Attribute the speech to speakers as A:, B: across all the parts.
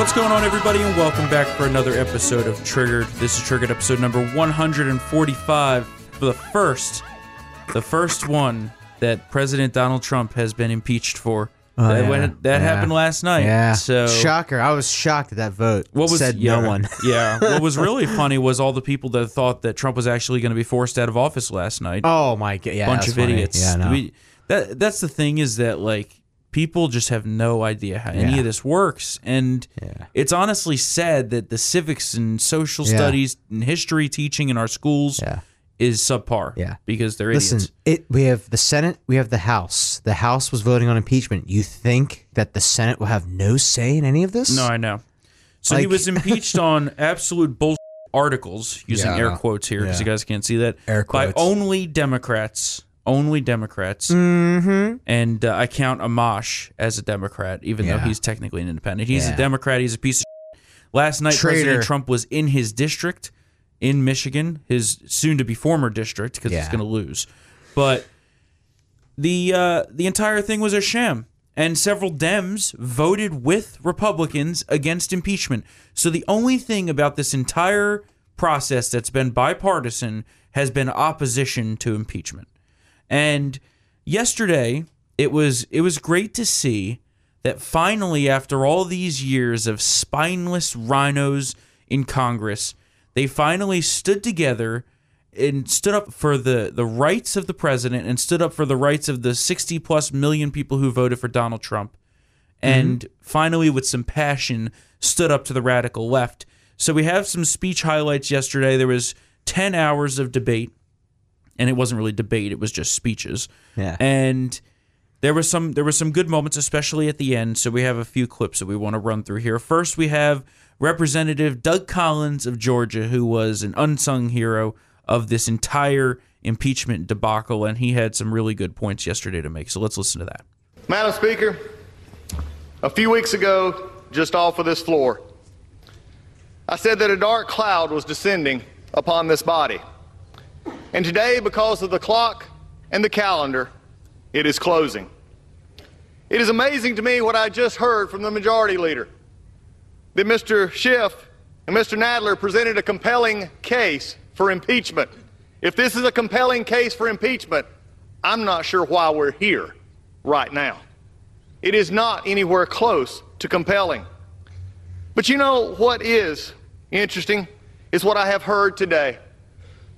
A: What's going on, everybody, and welcome back for another episode of Triggered. This is Triggered episode number 145, for the first, the first one that President Donald Trump has been impeached for. Oh, that
B: Oh, yeah.
A: went- that
B: Yeah.
A: happened last night.
B: Yeah.
A: So
B: shocker. I was shocked at that vote.
A: what was
B: said
A: yeah,
B: no one.
A: yeah. What was really funny was all the people that thought that Trump was actually going to be forced out of office last night.
B: Oh my god. Yeah.
A: bunch of
B: funny.
A: idiots.
B: Yeah. No.
A: We- that that's the thing is that like people just have no idea how any
B: Yeah.
A: of this works, and
B: Yeah.
A: it's honestly sad that the civics and social
B: Yeah.
A: studies and history teaching in our schools is subpar.
B: Yeah.
A: because they're
B: Listen,
A: idiots.
B: it. We have the Senate. We have the House. The House was voting on impeachment. You think that the Senate will have no say in any of this?
A: No, I know. So he was impeached on absolute bullshit articles using air quotes here because you guys can't see that
B: Air quotes.
A: by only Democrats. Only Democrats.
B: Mm-hmm.
A: and uh, I count Amash as a Democrat, even though he's technically an independent. He's a Democrat. He's a piece of. Shit. Last night,
B: Traitor.
A: President Trump was in his district in Michigan, his soon-to-be former district, because he's going to lose. But the uh, the entire thing was a sham, and several Dems voted with Republicans against impeachment. So the only thing about this entire process that's been bipartisan has been opposition to impeachment. And yesterday, it was it was great to see that finally, after all these years of spineless rhinos in Congress, they finally stood together and stood up for the, the rights of the president and stood up for the rights of the 60 plus million people who voted for Donald Trump. Mm-hmm. And finally, with some passion, stood up to the radical left. So we have some speech highlights yesterday. There was 10 hours of debate and it wasn't really debate; it was just speeches.
B: Yeah.
A: And there was some there were some good moments, especially at the end. So we have a few clips that we want to run through here. First, we have Representative Doug Collins of Georgia, who was an unsung hero of this entire impeachment debacle, and he had some really good points yesterday to make. So let's listen to that.
C: Madam Speaker, a few weeks ago, just off of this floor, I said that a dark cloud was descending upon this body. And today, because of the clock and the calendar, it is closing. It is amazing to me what I just heard from the majority leader that Mr. Schiff and Mr. Nadler presented a compelling case for impeachment. If this is a compelling case for impeachment, I'm not sure why we're here right now. It is not anywhere close to compelling. But you know what is interesting is what I have heard today.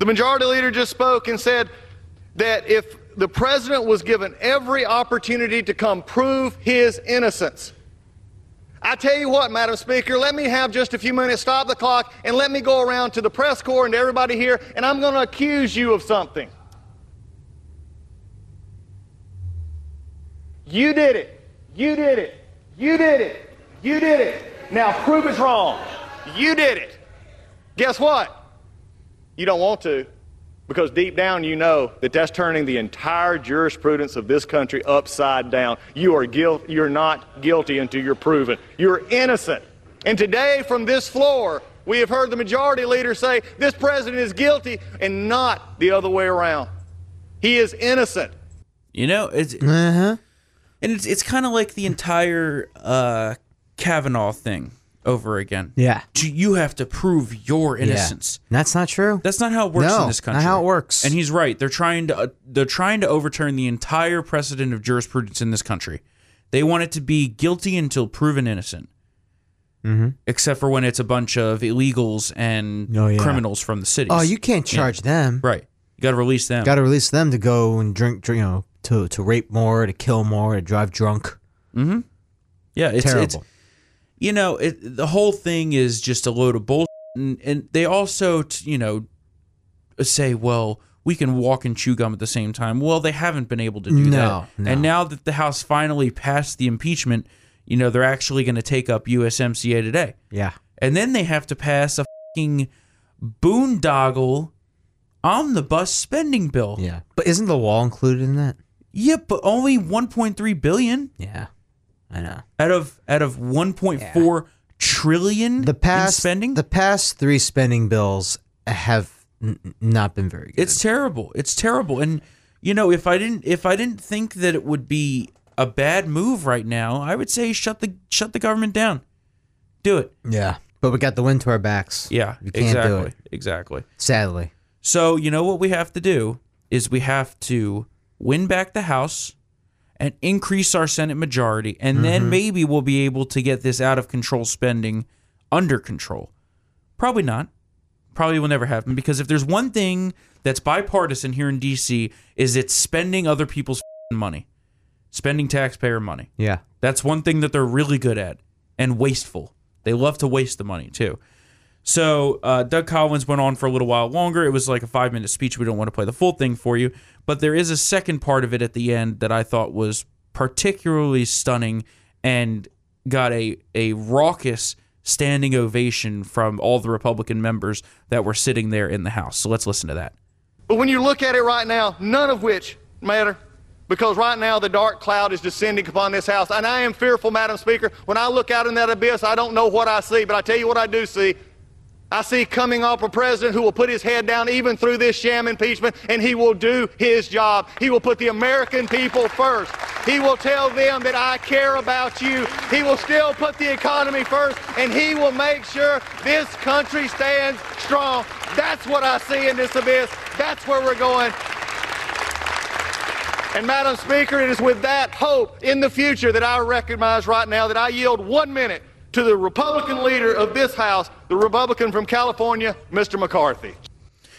C: The majority leader just spoke and said that if the president was given every opportunity to come prove his innocence, I tell you what, Madam Speaker, let me have just a few minutes, stop the clock, and let me go around to the press corps and to everybody here, and I'm going to accuse you of something. You did it. You did it. You did it. You did it. Now prove it's wrong. You did it. Guess what? You don't want to because deep down you know that that's turning the entire jurisprudence of this country upside down. You are guilt you're not guilty until you're proven. You're innocent. And today from this floor, we have heard the majority leader say this president is guilty and not the other way around. He is innocent.
A: You know, it's
B: Uh-huh.
A: and it's it's kind of like the entire uh, Kavanaugh thing over again.
B: Yeah.
A: You have to prove your
B: Yeah.
A: innocence.
B: That's not true.
A: That's not how it works
B: No,
A: in this country.
B: not how it works.
A: And he's right. They're trying to uh, they're trying to overturn the entire precedent of jurisprudence in this country. They want it to be guilty until proven innocent. Mm-hmm. Except for when it's a bunch of illegals and
B: Oh, yeah.
A: criminals from the cities.
B: oh, you can't charge them.
A: right. You got to release them.
B: Got to release them to go and drink, drink, you know, to to rape more, to kill more, to drive drunk. Mm-hmm.
A: Yeah, it's
B: Terrible.
A: it's you know it, the whole thing is just a load of bullshit. And, and they also t- you know say, well, we can walk and chew gum at the same time. Well, they haven't been able to do
B: No,
A: that.
B: no.
A: And now that the House finally passed the impeachment, you know, they're actually going to take up USMCA today.
B: Yeah.
A: And then they have to pass a fucking boondoggle on the omnibus spending bill.
B: Yeah. But isn't the wall included in that?
A: Yep, but only 1.3 billion
B: Yeah. I know.
A: out of out of 1.4 trillion
B: The past
A: in spending.
B: the past 3 spending bills have n- n- not been very good.
A: It's terrible. It's terrible. And you know, if I didn't if I didn't think that it would be a bad move right now, I would say shut the shut the government down. Do it.
B: Yeah. But we got the wind to our backs.
A: Yeah,
B: We can't
A: exactly.
B: do it.
A: Exactly.
B: Sadly.
A: So, you know what we have to do is we have to win back the House and increase our Senate majority, and
B: Mm-hmm.
A: then maybe we'll be able to get this out of control spending under control. Probably not. Probably will never happen because if there's one thing that's bipartisan here in DC is it's spending other people's money. Spending taxpayer money.
B: Yeah.
A: That's one thing that they're really good at and wasteful. They love to waste the money too. So uh, Doug Collins went on for a little while longer. It was like a five minute speech. We don't want to play the full thing for you, but there is a second part of it at the end that I thought was particularly stunning and got a a raucous standing ovation from all the Republican members that were sitting there in the House. So let's listen to that.
C: But when you look at it right now, none of which matter. Because right now the dark cloud is descending upon this house. And I am fearful, Madam Speaker. When I look out in that abyss, I don't know what I see. But I tell you what I do see. I see coming up a president who will put his head down even through this sham impeachment, and he will do his job. He will put the American people first. He will tell them that I care about you. He will still put the economy first, and he will make sure this country stands strong. That's what I see in this abyss. That's where we're going. And Madam Speaker, it is with that hope in the future that I recognize right now that I yield one minute to the Republican leader of this House, the Republican from California, Mr. McCarthy.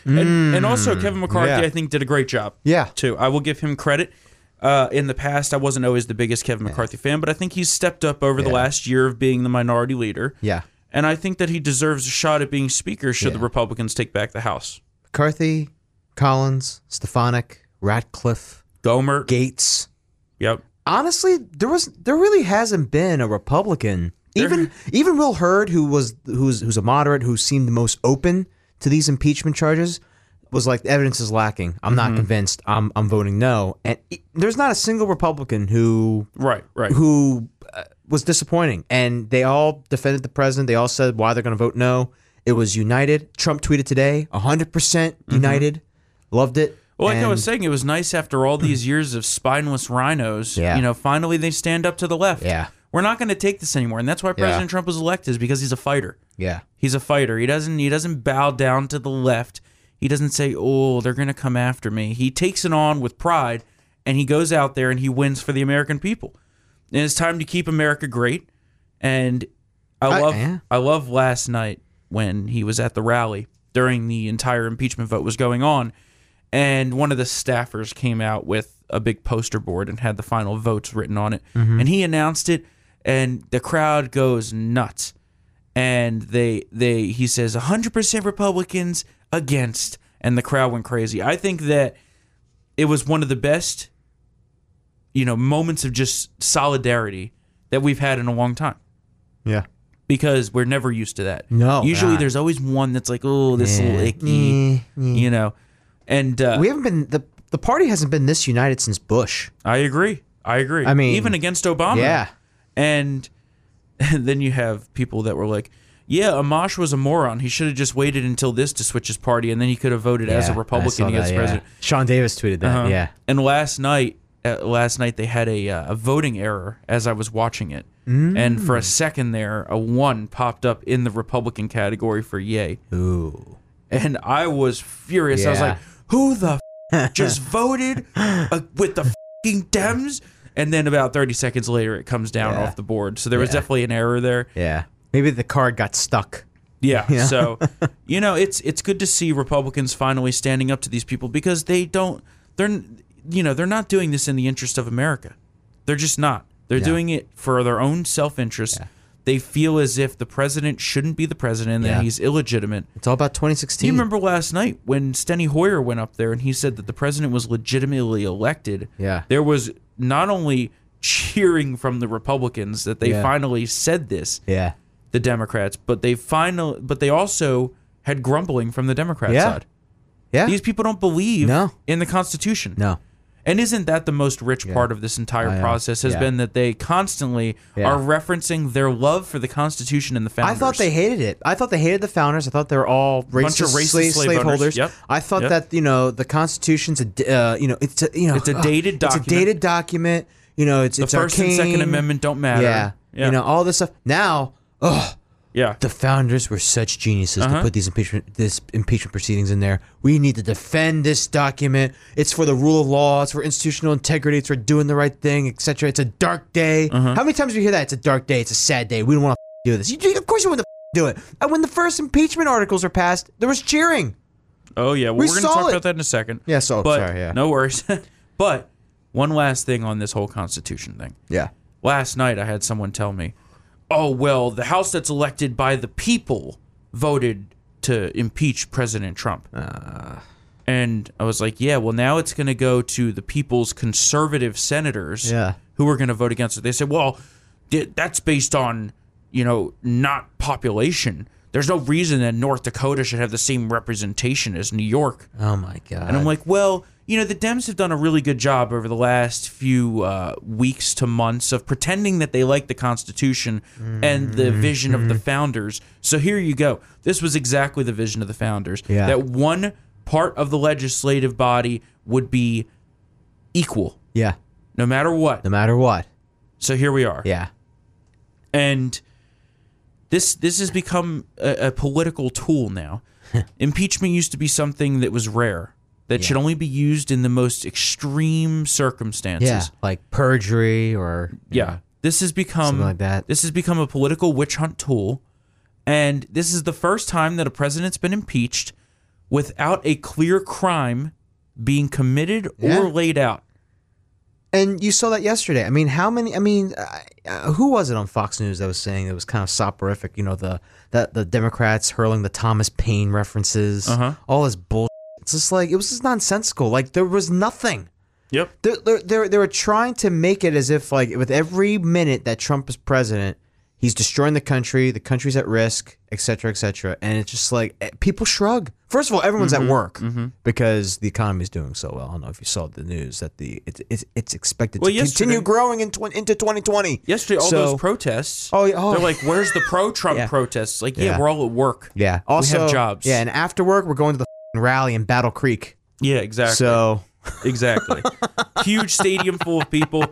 A: And, and also Kevin McCarthy,
B: yeah.
A: I think, did a great job.
B: Yeah.
A: too. I will give him credit. Uh, in the past, I wasn't always the biggest Kevin McCarthy fan, but I think he's stepped up over the last year of being the minority leader.
B: Yeah.
A: And I think that he deserves a shot at being speaker should the Republicans take back the House.
B: McCarthy, Collins, Stefanik, Ratcliffe,
A: Gohmert.
B: Gaetz.
A: Yep.
B: Honestly, there was there really hasn't been a Republican. Even even Will Hurd, who was who's who's a moderate, who seemed the most open to these impeachment charges, was like the evidence is lacking. I'm not convinced. I'm I'm voting no. And it, there's not a single Republican who
A: Right. Right.
B: who uh, was disappointing. And they all defended the president. They all said why they're going to vote no. It was united. Trump tweeted today, 100% united. Loved it.
A: Well, like I was saying, it was nice after all these years of spineless rhinos.
B: Yeah.
A: You know, finally they stand up to the left.
B: Yeah.
A: We're not going to take this anymore, and that's why President Trump was elected is because he's a fighter.
B: Yeah.
A: He's a fighter. He doesn't he doesn't bow down to the left. He doesn't say, "Oh, they're going to come after me." He takes it on with pride and he goes out there and he wins for the American people. And it's time to keep America great. And I
B: I-
A: love
B: yeah.
A: I love last night when he was at the rally during the entire impeachment vote was going on and one of the staffers came out with a big poster board and had the final votes written on it mm-hmm. and he announced it and the crowd goes nuts and they they he says 100% republicans against and the crowd went crazy i think that it was one of the best you know moments of just solidarity that we've had in a long time
B: Yeah.
A: because we're never used to that
B: No,
A: usually there's always one that's like oh this
B: Yeah.
A: little icky you know and uh,
B: We haven't been the the party hasn't been this united since Bush.
A: I agree. I agree.
B: I mean,
A: even against Obama.
B: yeah.
A: And, and then you have people that were like, "Yeah, Amash was a moron. He should have just waited until this to switch his party, and then he could have voted as a Republican against president."
B: Yeah. Sean Davis tweeted that.
A: Uh-huh.
B: Yeah.
A: And last night, uh, last night they had a uh, a voting error as I was watching it,
B: Mm.
A: and for a second there, a one popped up in the Republican category for yay,
B: Ooh.
A: and I was furious. I was like, "Who the f- just voted uh, with the fucking Dems?" And then about 30 seconds later, it comes down
B: Yeah.
A: off the board. So there was
B: Yeah.
A: definitely an error there.
B: Yeah. Maybe the card got stuck.
A: Yeah.
B: Yeah.
A: So, you know, it's it's good to see Republicans finally standing up to these people because they don't they're you know, they're not doing this in the interest of America. They're just not. They're
B: Yeah.
A: doing it for their own self-interest. They feel as if the president shouldn't be the president and
B: Yeah.
A: that he's illegitimate.
B: It's all about 2016.
A: Do you remember last night when Steny Hoyer went up there and he said that the president was legitimately elected?
B: Yeah.
A: There was not only cheering from the Republicans that they
B: Yeah.
A: finally said this,
B: Yeah.
A: the Democrats, but they final but they also had grumbling from the Democrat
B: Yeah.
A: side.
B: Yeah.
A: These people don't believe
B: No.
A: in the Constitution.
B: no.
A: And isn't that the most rich part of this entire
B: I
A: process has
B: Yeah.
A: been that they constantly
B: Yeah.
A: are referencing their love for the Constitution and the founders.
B: I thought they hated it. I thought they hated the founders. I thought they were all racist,
A: Bunch of racist
B: slave,
A: slave
B: slaveholders.
A: Yep.
B: I thought
A: Yep.
B: that you know the Constitution's a uh, you know it's a you know
A: It's a dated document.
B: It's a dated document. You know it's
A: the
B: it's
A: First and. Second Amendment don't matter.
B: Yeah.
A: Yeah.
B: You know all this stuff. Now, oh,
A: Yeah.
B: The founders were such geniuses
A: Uh-huh.
B: to put these impeachment this impeachment proceedings in there. We need to defend this document. It's for the rule of law. It's for institutional integrity. It's for doing the right thing, etc. It's a dark day.
A: Uh-huh.
B: How many times do you hear that? It's a dark day. It's a sad day. We don't want to do this. You, of course, you want to do it. And when the first impeachment articles are passed, there was cheering.
A: Oh yeah, well,
B: We
A: we are going to talk
B: it.
A: about that in a second.
B: Yeah, so-
A: but
B: sorry, yeah.
A: no worries. but one last thing on this whole Constitution thing.
B: Yeah.
A: Last night, I had someone tell me, "Oh well, the House that's elected by the people voted to impeach President Trump."
B: Uh.
A: and I was like, "Yeah, well, now it's going to go to the people's conservative senators,
B: Yeah.
A: who are going to vote against it." They said, "Well, that's based on you know not population." There's no reason that North Dakota should have the same representation as New York.
B: Oh my god.
A: And I'm like, well, you know, the Dems have done a really good job over the last few uh, weeks to months of pretending that they like the Constitution and the vision of the founders. So here you go. This was exactly the vision of the founders.
B: Yeah.
A: That one part of the legislative body would be equal,
B: yeah.
A: no matter what.
B: No matter what.
A: So here we are.
B: Yeah.
A: and this this has become a, a political tool now. Impeachment used to be something that was rare, that should only be used in the most extreme circumstances.
B: Yeah. Like perjury or
A: Yeah. This has become
B: like that.
A: This has become a political witch hunt tool, and this is the first time that a president's been impeached without a clear crime being committed
B: Yeah.
A: or laid out.
B: And you saw that yesterday. I mean, how many? I mean, uh, uh, who was it on Fox News that was saying it was kind of soporific? You know, the that the Democrats hurling the Thomas Paine references,
A: Uh-huh.
B: all this bullshit. It's just like it was just nonsensical. Like there was nothing.
A: Yep.
B: They're, they're, they're, they were trying to make it as if like with every minute that Trump is president, he's destroying the country, the country's at risk, et cetera, et cetera. And it's just like eh, people shrug. First of all, everyone's
A: Mm-hmm.
B: at work because the economy is doing so well. I don't know if you saw the news that the it's it's, it's expected
A: Well,
B: to continue growing in tw- into 2020.
A: Yesterday, all
B: So-
A: those protests.
B: Oh, yeah, oh.
A: they're like, "Where's the pro-Trump
B: Yeah.
A: protests?" Like, yeah,
B: Yeah.
A: we're all at work.
B: Yeah. Also,
A: we have jobs.
B: Yeah, and after work, we're going to the rally in Battle Creek.
A: yeah, exactly.
B: So
A: exactly. Huge stadium full of people,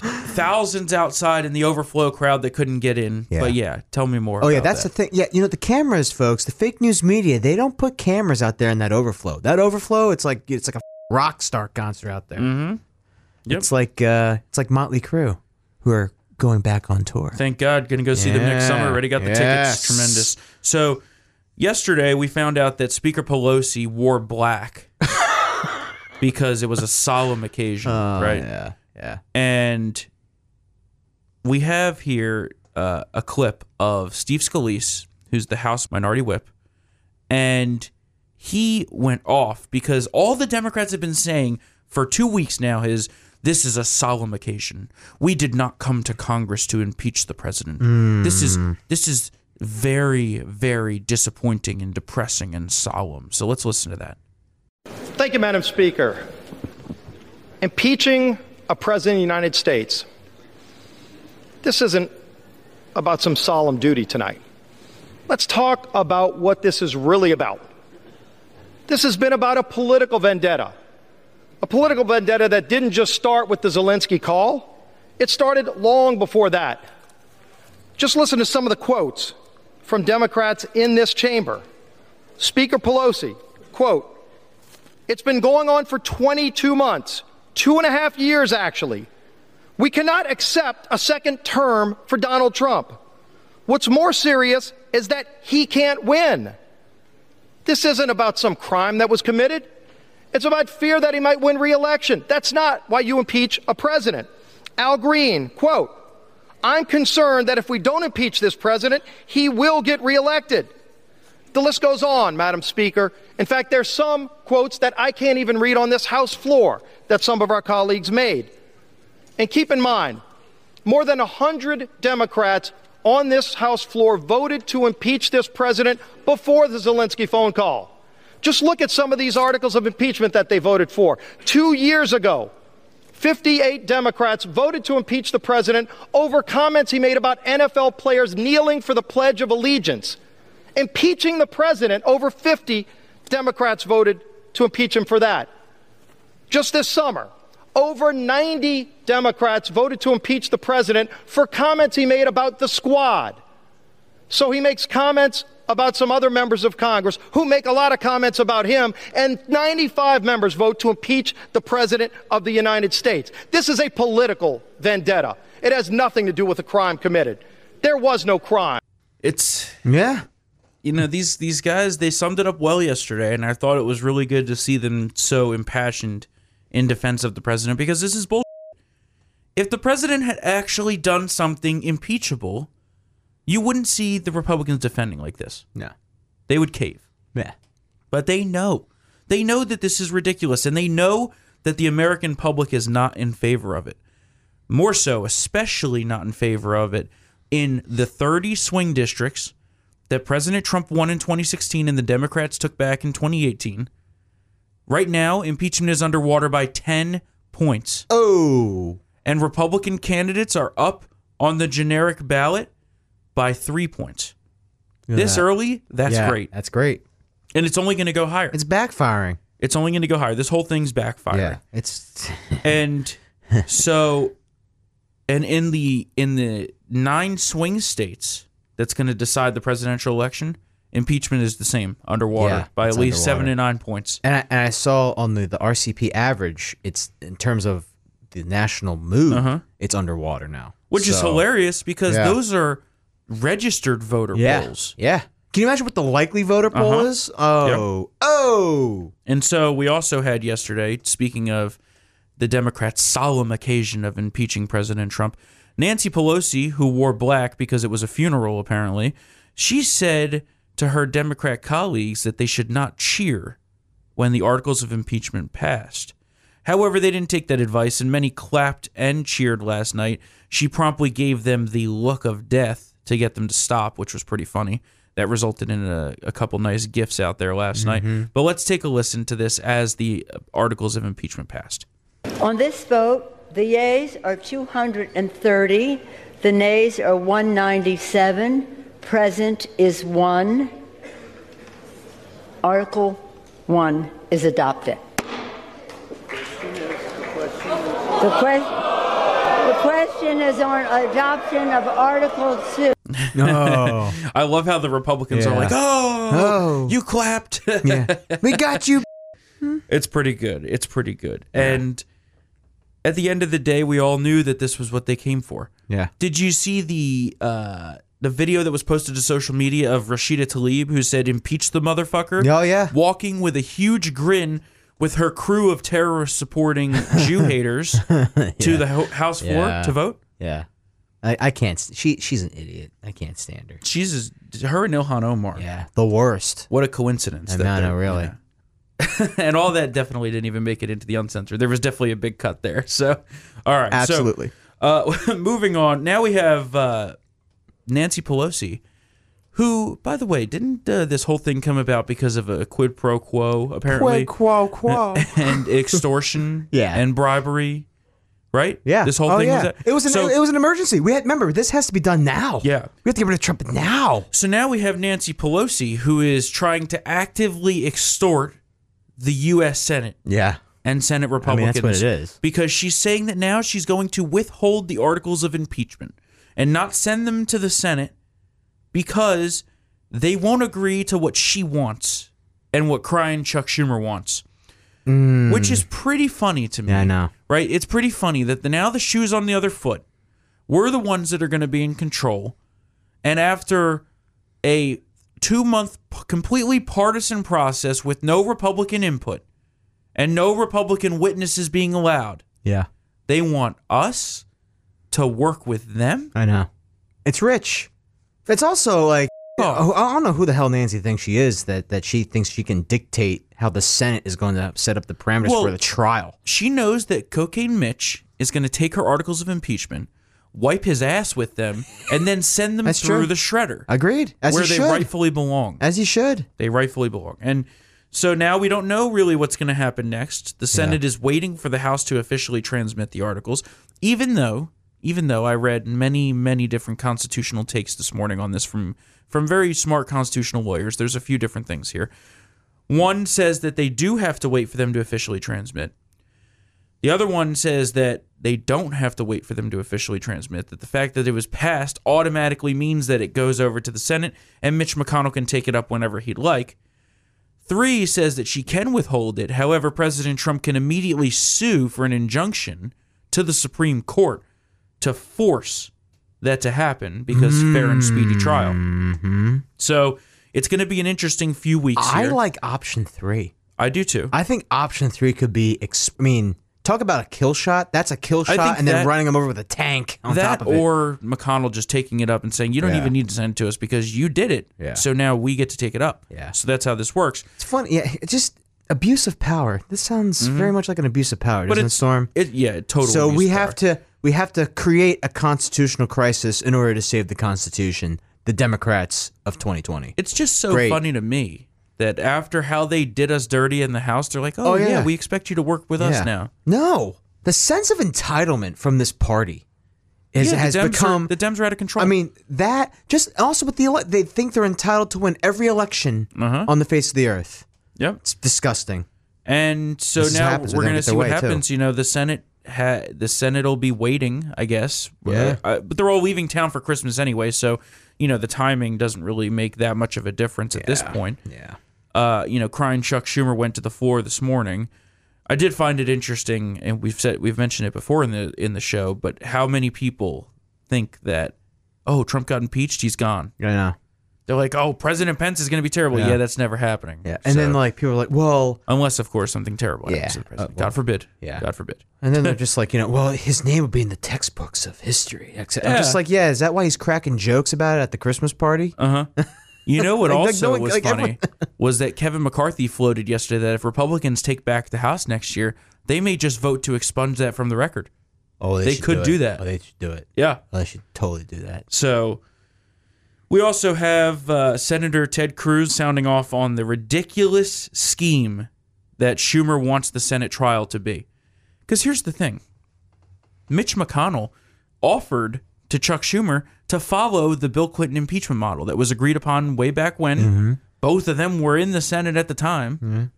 A: thousands outside in the overflow crowd that couldn't get in.
B: Yeah.
A: But yeah, tell me more.
B: Oh yeah, that's
A: that.
B: the thing. Yeah, you know the cameras, folks. The fake news media, they don't put cameras out there in that overflow. That overflow, it's like it's like a rock star concert out there.
A: Mm-hmm. Yep.
B: It's like uh, it's like Motley Crue, who are going back on tour.
A: Thank God, gonna go see them next summer. Already got the
B: Yes.
A: tickets. Tremendous. So yesterday we found out that Speaker Pelosi wore black because it was a solemn occasion, right?
B: Oh, Yeah, yeah.
A: And we have here uh, a clip of Steve Scalise, who's the House Minority Whip, and he went off because all the Democrats have been saying for two weeks now is this is a solemn occasion. We did not come to Congress to impeach the president. This is this is very very disappointing and depressing and solemn. So let's listen to that.
D: Thank you, Madam Speaker. Impeaching a president of the United States. This isn't about some solemn duty tonight. Let's talk about what this is really about. This has been about a political vendetta. A political vendetta that didn't just start with the Zelensky call, it started long before that. Just listen to some of the quotes from Democrats in this chamber. Speaker Pelosi, quote, it's been going on for 22 months, two and a half years actually. We cannot accept a second term for Donald Trump. What's more serious is that he can't win. This isn't about some crime that was committed. It's about fear that he might win re-election. That's not why you impeach a president. Al Green, quote, I'm concerned that if we don't impeach this president, he will get reelected. The list goes on, Madam Speaker. In fact, there's some quotes that I can't even read on this House floor that some of our colleagues made. And keep in mind, more than 100 Democrats on this House floor voted to impeach this president before the Zelensky phone call. Just look at some of these articles of impeachment that they voted for. Two years ago, 58 Democrats voted to impeach the president over comments he made about NFL players kneeling for the Pledge of Allegiance. Impeaching the president, over 50 Democrats voted to impeach him for that. Just this summer, over 90 Democrats voted to impeach the president for comments he made about the squad. So he makes comments about some other members of Congress who make a lot of comments about him, and 95 members vote to impeach the President of the United States. This is a political vendetta. It has nothing to do with a crime committed. There was no crime.
A: It's
B: Yeah.
A: you know these these guys they summed it up well yesterday, and I thought it was really good to see them so impassioned in defense of the president because this is bull. If the president had actually done something impeachable, you wouldn't see the Republicans defending like this.
B: No.
A: They would cave.
B: Yeah.
A: But they know. They know that this is ridiculous and they know that the American public is not in favor of it. More so, especially not in favor of it in the 30 swing districts that President Trump won in 2016 and the Democrats took back in 2018. Right now, impeachment is underwater by 10 points.
B: Oh.
A: And Republican candidates are up on the generic ballot by three points. This
B: that.
A: early, that's
B: Yeah,
A: great.
B: That's great.
A: And it's only going to go higher.
B: It's backfiring.
A: It's only going to go higher. This whole thing's backfiring.
B: Yeah. It's
A: And so and in the in the nine swing states that's going to decide the presidential election, impeachment is the same underwater
B: Yeah,
A: by at least 7 to 9 points.
B: and I, and I saw on the the RCP average, it's in terms of the national mood, it's underwater now.
A: Uh-huh. Which is hilarious because
B: Yeah.
A: those are registered voter
B: Yeah.
A: polls.
B: Yeah. Can you imagine what the likely voter poll
A: Uh-huh.
B: is? Oh. Oh.
A: And so we also had yesterday, speaking of the Democrats' solemn occasion of impeaching President Trump, Nancy Pelosi, who wore black because it was a funeral, apparently, she said to her Democrat colleagues that they should not cheer when the articles of impeachment passed. However, they didn't take that advice, and many clapped and cheered last night. She promptly gave them the look of death to get them to stop, which was pretty funny. That resulted in a, a couple nice gifts out there last night. Mm-hmm. But let's take a listen to this as the uh, articles of impeachment passed.
E: On this vote, the yeas are 230, the nays are 197, present is 1. Article 1 is adopted. The, que- the question is on adoption of Article 2.
B: No.
A: I love how the Republicans are like, oh,
B: Oh.
A: you clapped.
B: yeah. We got you.
A: It's pretty good. It's pretty good. And at the end of the day, we all knew that this was what they came for.
B: Yeah.
A: Did you see the uh, the video that was posted to social media of Rashida Tlaib who said impeach the motherfucker?
B: Oh, yeah.
A: Walking with a huge grin with her crew of terrorist supporting Jew haters to the ho- House floor
B: Yeah.
A: to vote?
B: Yeah. I, I can't. She she's an idiot. I can't stand her.
A: She's her and Ilhan Omar.
B: Yeah. The worst.
A: What a coincidence.
B: I
A: that
B: know, really.
A: yeah. and all that definitely didn't even make it into the uncensored. There was definitely a big cut there. So, all right. so,
B: Absolutely.
A: uh, moving on. Now we have uh, Nancy Pelosi, who, by the way, didn't uh, this whole thing come about because of a quid pro quo, apparently, Quid
B: quo quo.
A: and extortion
B: Yeah.
A: and bribery, right?
B: Yeah.
A: This whole
B: oh,
A: thing
B: yeah.
A: was
B: it was an
A: so,
B: it was an emergency. We had remember this has to be done now.
A: Yeah.
B: We have to get rid of Trump now.
A: So now we have Nancy Pelosi, who is trying to actively extort the U.S. Senate
B: Yeah.
A: and Senate
B: I mean,
A: Republicans.
B: that's what it is.
A: Because she's saying that now she's going to withhold the articles of impeachment and not send them to the Senate because they won't agree to what she wants and what crying Chuck Schumer wants. Which is pretty funny to me.
B: Mm. Yeah, I know.
A: Right? It's pretty funny that the, now the shoe's on the other foot. We're the ones that are going to be in control. And after a two month p- completely partisan process with no Republican input and no Republican witnesses being allowed,
B: Yeah.
A: they want us to work with them.
B: I know. It's rich. It's also like
A: Oh.
B: I don't know who the hell Nancy thinks she is that that she thinks she can dictate how the Senate is going to set up the parameters
A: Well-
B: for the trial.
A: She knows that Cocaine Mitch is going to take her articles of impeachment, wipe his ass with them, and then send them through
B: true.
A: the shredder
B: Agreed. As
A: where
B: he
A: they
B: should.
A: rightfully belong.
B: As he should.
A: They rightfully belong. And so now we don't know really what's going to happen next. The Senate is waiting for the House to officially transmit the articles, even though even though I read many many different constitutional takes this morning on this from from very smart constitutional lawyers. There's a few different things here. One says that they do have to wait for them to officially transmit. The other one says that they don't have to wait for them to officially transmit, that the fact that it was passed automatically means that it goes over to the Senate and Mitch McConnell can take it up whenever he'd like. Three says that she can withhold it. However, President Trump can immediately sue for an injunction to the Supreme Court to force that to happen because fair and speedy trial. So it's going to be an interesting few weeks
B: I
A: here.
B: like option three.
A: I do too.
B: I think option three could be. Ex- I mean, talk about a kill shot. That's a kill shot, and then running him over with a tank on
A: that
B: top of it.
A: or McConnell just taking it up and saying, "You don't
B: Yeah.
A: even need to send it to us because you did it.
B: Yeah.
A: So now we get to take it up.
B: Yeah.
A: So that's how this works.
B: It's funny. Yeah, it's just abuse of power. This sounds very much like an abuse of power, doesn't it,
A: Mm-hmm.
B: Storm?
A: It yeah, totally.
B: so we have
A: power.
B: to we have to create a constitutional crisis in order to save the Constitution. The Democrats of 2020.
A: It's just so
B: Great.
A: funny to me that after how they did us dirty in the House, they're like, "Oh,
B: Oh,
A: yeah.
B: yeah.
A: we expect you to work with us now."
B: No, the sense of entitlement from this party is,
A: Yeah, the
B: has
A: Dems are-
B: become.
A: the Dems are out of control.
B: I mean that just also with the ele- they think they're entitled to win every election
A: Uh-huh.
B: on the face of the earth.
A: yep.
B: It's disgusting.
A: And so
B: This
A: now
B: happens when
A: we're
B: they
A: going to
B: get
A: see
B: their
A: what
B: way, too.
A: happens. You know, the Senate ha- the Senate will be waiting, I guess.
B: Yeah.
A: Uh, but they're all leaving town for Christmas anyway, so you know the timing doesn't really make that much of a difference at this point.
B: Yeah.
A: Uh, you know, crying Chuck Schumer went to the floor this morning. I did find it interesting, and we've said we've mentioned it before in the in the show, but how many people think that oh Trump got impeached, he's gone.
B: Know.
A: They're like, oh, President Pence is going to be terrible. Yeah.
B: Yeah.
A: that's never happening.
B: Yeah. And then like people are like, well,
A: unless of course something terrible happens
B: Yeah.
A: to the president.
B: Uh, well,
A: God forbid.
B: yeah.
A: God forbid.
B: and then they're just like, you know, well, his name would be in the textbooks of history. I'm
A: Yeah.
B: just like, yeah, is that why he's cracking jokes about it at the Christmas party?
A: Uh huh. You know what
B: Like, like,
A: also
B: no one-
A: was
B: like,
A: funny
B: everyone-
A: was that Kevin McCarthy floated yesterday that if Republicans take back the House next year, they may just vote to expunge that from the record.
B: Oh,
A: They
B: should
A: could do
B: it.
A: that.
B: Oh, they should do it.
A: Yeah.
B: Oh, they should totally do that.
A: So we also have uh, Senator Ted Cruz sounding off on the ridiculous scheme that Schumer wants the Senate trial to be. Because here's the thing Mitch McConnell offered to Chuck Schumer to follow the Bill Clinton impeachment model that was agreed upon way back when. Both of them were in the Senate at the time,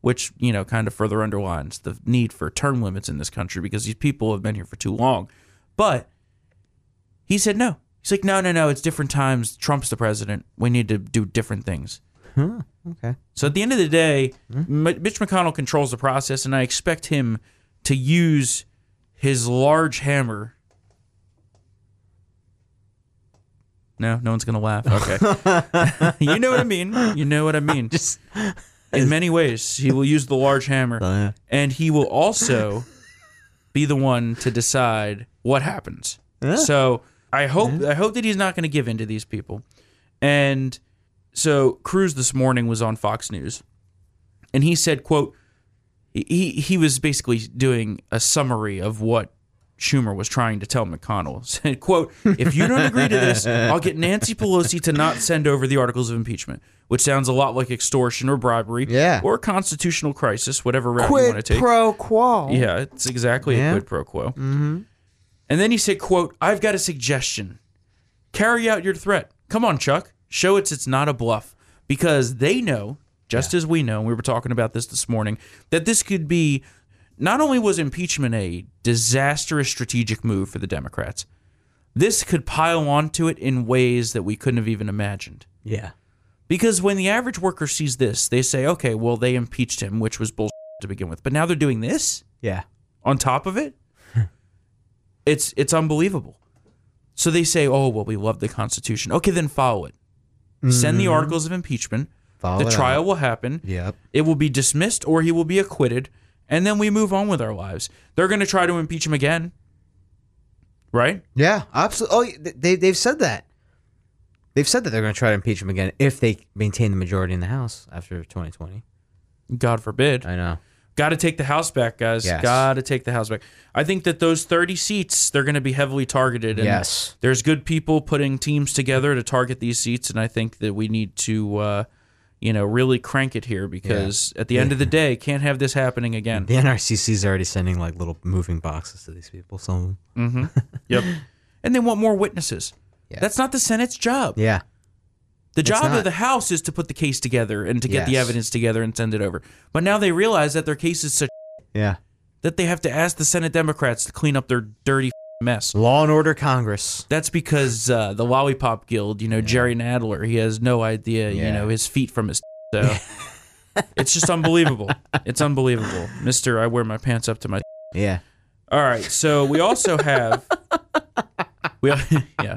A: which, you know, kind of further underlines the need for term limits in this country because these people have been here for too long. But he said no. He's like, no, no, no. It's different times. Trump's the president. We need to do different things.
B: Okay.
A: So at the end of the day, mm-hmm. M- Mitch McConnell controls the process, and I expect him to use his large hammer. No, no one's gonna laugh. Okay, you know what I mean. You know what I mean.
B: Just
A: In many ways, he will use the large hammer,
B: Oh, yeah.
A: and he will also be the one to decide what happens. So I hope I hope that he's not going to give in to these people. And so Cruz this morning was on Fox News, and he said, "quote He he was basically doing a summary of what." Schumer was trying to tell McConnell, said, quote, if you don't agree to this, I'll get Nancy Pelosi to not send over the articles of impeachment, which sounds a lot like extortion or bribery
B: Yeah.
A: or constitutional crisis, whatever route you want to take.
B: pro quo.
A: Yeah, it's exactly
B: Yeah.
A: a quid pro quo. Mm-hmm. And then he said, "quote I've got a suggestion. Carry out your threat. Come on, Chuck. Show it's it's not a bluff because they know, just as we know, and we were talking about this this morning, that this could be. Not only was impeachment a disastrous strategic move for the Democrats, this could pile onto it in ways that we couldn't have even imagined.
B: Yeah.
A: Because when the average worker sees this, they say, okay, well, they impeached him, which was bullshit to begin with. But now they're doing this?
B: Yeah.
A: on top of it it's it's unbelievable so they say oh well we love the constitution okay then follow it send the mm-hmm. articles of impeachment
B: Follow
A: the
B: it
A: trial
B: out.
A: will happen
B: Yep.
A: it will be dismissed or he will be acquitted and then we move on with our lives they're going to try to impeach him again right
B: Yeah. Absolutely. Oh, they they've said that. They've said that they're going to try to impeach him again if they maintain the majority in the House after 2020.
A: god forbid
B: I know.
A: Got to take the house back guys
B: Yes.
A: got to take the house back i think that those 30 seats they're going to be heavily targeted and
B: Yes.
A: there's good people putting teams together to target these seats and i think that we need to uh, you know really crank it here because at the end of the day can't have this happening again
B: The NRCC is already sending like little moving boxes to these people. Some them.
A: yep and they want more witnesses
B: Yeah.
A: that's not the senate's job
B: Yeah.
A: The job
B: not.
A: of the house is to put the case together and to get the evidence together and send it over but now they realize that their case is such
B: Yeah.
A: that they have to ask the Senate Democrats to clean up their dirty mess.
B: Law and Order Congress.
A: That's because uh, the Lollipop Guild, you know, Jerry Nadler, he has no idea, you know, his feet from his. So it's just unbelievable. It's unbelievable, Mister. I wear my pants up to my.
B: Yeah.
A: All right, so we also have. We yeah,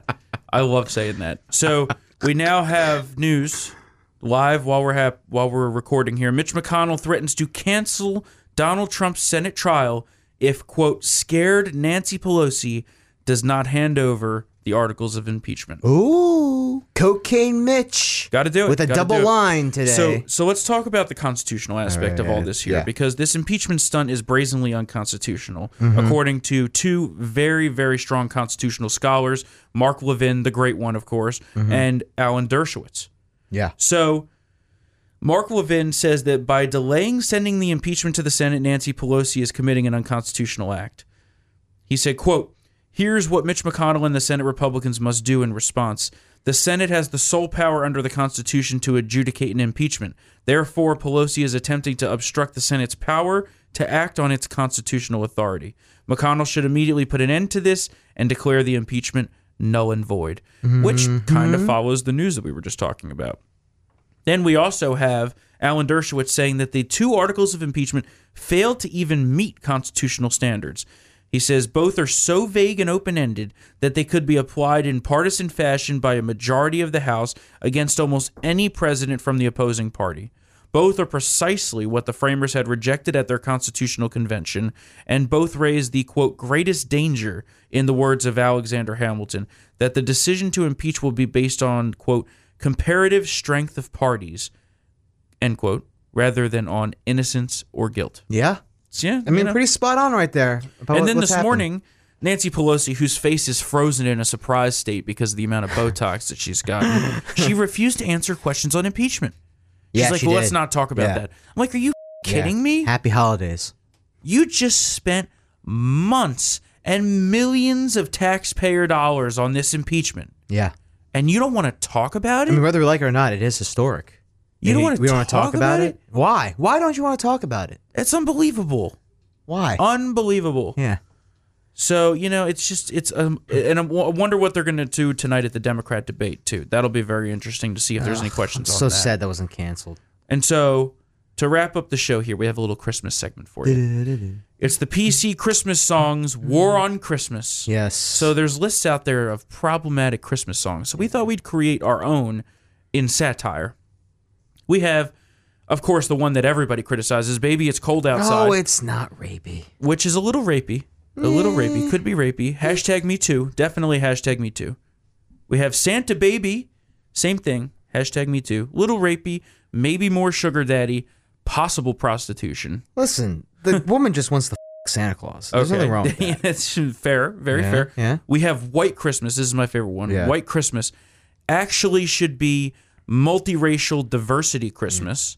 A: I love saying that. So we now have news live while we're while we're recording here. Mitch McConnell threatens to cancel Donald Trump's Senate trial if quote scared Nancy Pelosi does not hand over the articles of impeachment.
B: Ooh, Cocaine Mitch.
A: Got to do it
B: With a
A: Gotta
B: double line today.
A: So, so let's talk about the constitutional aspect
B: right,
A: of all this here,
B: yeah.
A: because this impeachment stunt is brazenly unconstitutional,
B: Mm-hmm.
A: according to two very, very strong constitutional scholars, Mark Levin, the great one, of course,
B: Mm-hmm.
A: and Alan Dershowitz.
B: yeah.
A: So, Mark Levin says that by delaying sending the impeachment to the Senate, Nancy Pelosi is committing an unconstitutional act. He said, quote, Here's what Mitch McConnell and the Senate Republicans must do in response. The Senate has the sole power under the Constitution to adjudicate an impeachment. Therefore, Pelosi is attempting to obstruct the Senate's power to act on its constitutional authority. McConnell should immediately put an end to this and declare the impeachment null and void, which mm-hmm. kind of follows the news that we were just talking about. Then we also have Alan Dershowitz saying that the two articles of impeachment failed to even meet constitutional standards. He says both are so vague and open ended that they could be applied in partisan fashion by a majority of the House against almost any president from the opposing party. Both are precisely what the framers had rejected at their constitutional convention, and both raise the quote greatest danger, in the words of Alexander Hamilton, that the decision to impeach will be based on quote comparative strength of parties, end quote, rather than on innocence or guilt.
B: Yeah.
A: So, yeah,
B: I mean,
A: you know.
B: pretty spot on right there. about
A: And then this
B: happened.
A: morning, Nancy Pelosi, whose face is frozen in a surprise state because of the amount of Botox that she's gotten, she refused to answer questions on impeachment. She's
B: Yeah,
A: like,
B: she
A: well, let's not talk about
B: Yeah.
A: that. I'm like, are you
B: Yeah.
A: kidding me?
B: Happy holidays.
A: You just spent months and millions of taxpayer dollars on this impeachment,
B: Yeah.
A: and you don't want to talk about it?
B: I mean, whether we like it or not, it is historic.
A: You don't wanna
B: we don't wanna
A: talk about it?
B: Why? Why don't you want to talk about it?
A: it's unbelievable.
B: Why?
A: Unbelievable.
B: yeah.
A: So you know, it's just it's um, and I wonder what they're going to do tonight at the Democrat debate too. That'll be very interesting to see if there's any questions on
B: So
A: that.
B: sad that wasn't canceled.
A: And so to wrap up the show here, we have a little Christmas segment for you. It's the PC Christmas songs, War on Christmas.
B: Yes.
A: So there's lists out there of problematic Christmas songs. So we thought we'd create our own in satire. We have, of course, the one that everybody criticizes, "Baby It's Cold Outside."
B: oh, it's not rapey.
A: which is a little rapey. A little mm. rapey. Could be rapey. Hashtag me too. Definitely hashtag me too. We have Santa Baby. Same thing. Hashtag me too. Little rapey. Maybe more sugar daddy. Possible prostitution.
B: Listen, the woman just wants to f- Santa Claus. There's nothing wrong with that.
A: That's fair. Very
B: Yeah,
A: fair.
B: yeah.
A: We have White Christmas. This is my favorite one.
B: Yeah.
A: White Christmas actually should be multiracial diversity Christmas.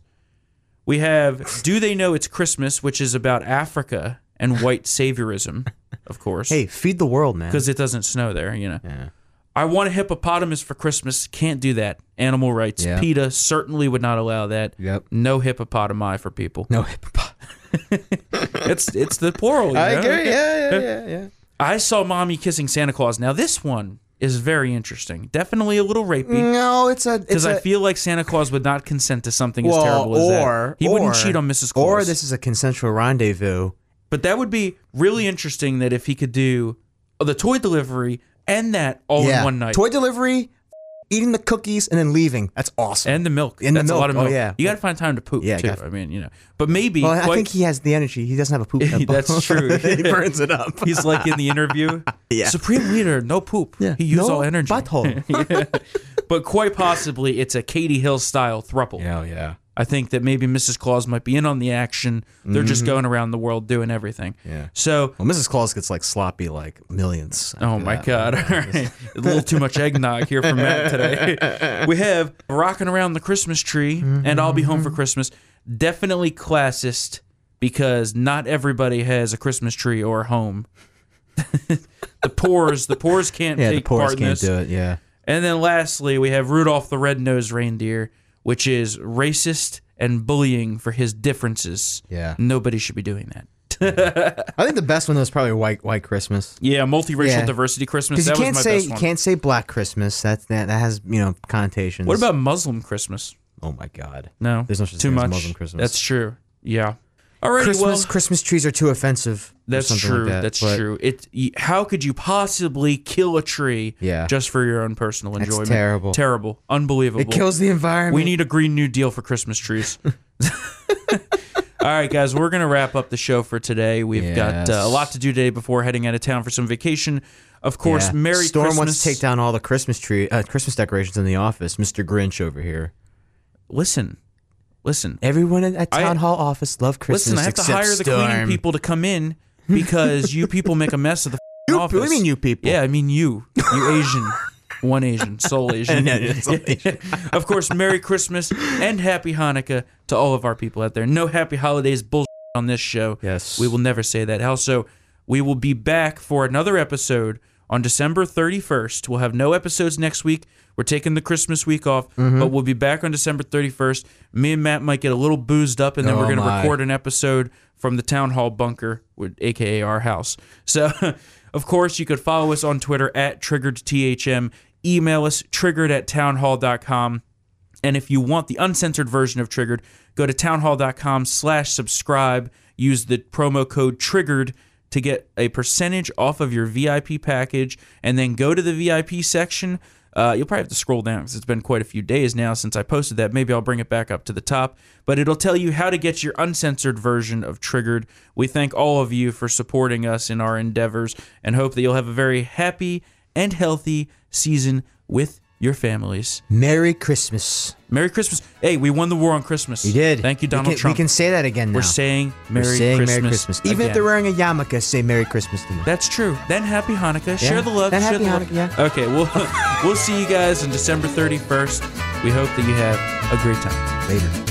A: We have Do They Know It's Christmas, which is about Africa and white saviorism, of course.
B: Hey, feed the world, man.
A: because it doesn't snow there, you know.
B: Yeah.
A: I want a hippopotamus for Christmas. Can't do that. Animal rights.
B: Yeah.
A: PETA certainly would not allow that.
B: Yep.
A: No hippopotami for people.
B: No hippopot.
A: It's it's the plural. you know?
B: Yeah, yeah, yeah, yeah.
A: I saw mommy kissing Santa Claus. Now this one is very interesting. Definitely a little rapey.
B: No, it's a.
A: Because I feel like Santa Claus would not consent to something as
B: well,
A: terrible as that.
B: or
A: that. He wouldn't cheat on Mrs. Claus.
B: Or this is a consensual rendezvous.
A: But that would be really interesting that if he could do the toy delivery and that all
B: yeah.
A: in one night.
B: Toy delivery, eating the cookies, and then leaving. That's awesome.
A: and the milk.
B: And the
A: That's a lot of milk.
B: Oh, yeah.
A: You got to find time to poop
B: Yeah,
A: too.
B: gotta-
A: I mean, you know. But maybe
B: well, I think he has the energy. He doesn't have a poop.
A: That's true.
B: he burns it up.
A: he's like in the interview.
B: Yeah.
A: Supreme leader, no poop.
B: Yeah.
A: He used
B: No
A: all energy.
B: butthole.
A: Yeah. But quite possibly it's a Katie Hill style thruple.
B: Yeah, yeah.
A: I think that maybe Mrs. Claus might be in on the action. They're just going around the world doing everything.
B: Mm-hmm. Yeah.
A: So
B: Well, Mrs. Claus gets like sloppy, like millions.
A: Oh
B: after
A: my
B: that.
A: God! All right, a little too much eggnog here from Matt today. We have rocking around the Christmas tree, and I'll be home
B: Mm-hmm.
A: for Christmas. Definitely classist because not everybody has a Christmas tree or a home. the poors, the poors can't
B: Yeah, the
A: take
B: poorest
A: part in
B: can't
A: this.
B: do it. Yeah.
A: And then lastly, we have Rudolph the Red-Nosed Reindeer, which is racist and bullying for his differences.
B: Yeah.
A: Nobody should be doing that. best.
B: I think the best one was probably White White Christmas.
A: yeah, multiracial
B: Yeah.
A: diversity Christmas. That
B: you can't
A: my
B: say
A: best
B: you can't say Black Christmas. That's that that has you know connotations.
A: What about Muslim Christmas?
B: Oh my God.
A: No,
B: There's no such
A: too
B: thing as
A: much.
B: Muslim Christmas.
A: That's true. Yeah. Alrighty,
B: Christmas
A: well,
B: Christmas trees are too offensive.
A: that's true.
B: Like that,
A: that's
B: but
A: true. It. How could you possibly kill a tree?
B: Yeah.
A: Just for your own personal
B: That's
A: enjoyment.
B: terrible.
A: Terrible. Unbelievable.
B: It kills the environment.
A: We need a green new deal for Christmas trees. All right, guys, we're gonna wrap up the show for today. We've got uh, a lot to do today before heading out of town for some vacation. Of course,
B: Yeah.
A: Merry
B: Storm
A: Christmas.
B: wants to take down all the Christmas tree uh, Christmas decorations in the office. Mr. Grinch over here.
A: Listen, listen,
B: Everyone at, at
A: I-
B: town hall office love Christmas.
A: listen. I have to hire the
B: Storm.
A: cleaning people to come in because you people make a mess of the
B: You,
A: office.
B: you mean you people?
A: Yeah, I mean you, you Asian, one Asian, sole Asian.
B: Yeah, yeah, sole
A: of course, Merry Christmas and Happy Hanukkah to all of our people out there. No Happy Holidays bullshit on this show.
B: Yes.
A: we will never say that. Also, we will be back for another episode on December 31st. We'll have no episodes next week. We're taking the Christmas week off,
B: Mm-hmm.
A: but we'll be back on December 31st. Me and Matt might get a little boozed up, and then
B: Oh,
A: we're going to record an episode from the town hall bunker, with- aka our house. So, of course, you could follow us on Twitter at triggeredthm. Email us triggered at townhall.com. And if you want the uncensored version of Triggered, go to townhall.com slash subscribe. Use the promo code Triggered to get a percentage off of your VIP package. And then go to the VIP section. Uh, you'll probably have to scroll down because it's been quite a few days now since I posted that. Maybe I'll bring it back up to the top. But it'll tell you how to get your uncensored version of Triggered. We thank all of you for supporting us in our endeavors and hope that you'll have a very happy and healthy season with your families.
B: Merry Christmas.
A: Merry Christmas. Hey, we won the war on Christmas.
B: You did.
A: Thank you,
B: We
A: Donald
B: can,
A: Trump.
B: We can say that again now.
A: We're saying Merry
B: We're saying
A: Christmas.
B: Merry Christmas. Even if they're wearing a yarmulke, say Merry Christmas to me.
A: That's true. Then Happy Hanukkah. Share the love.
B: Then
A: share
B: Happy
A: the
B: Hanukkah,
A: love.
B: yeah.
A: Okay, we'll we'll see you guys on December 31st. We hope that you have a great time.
B: Later.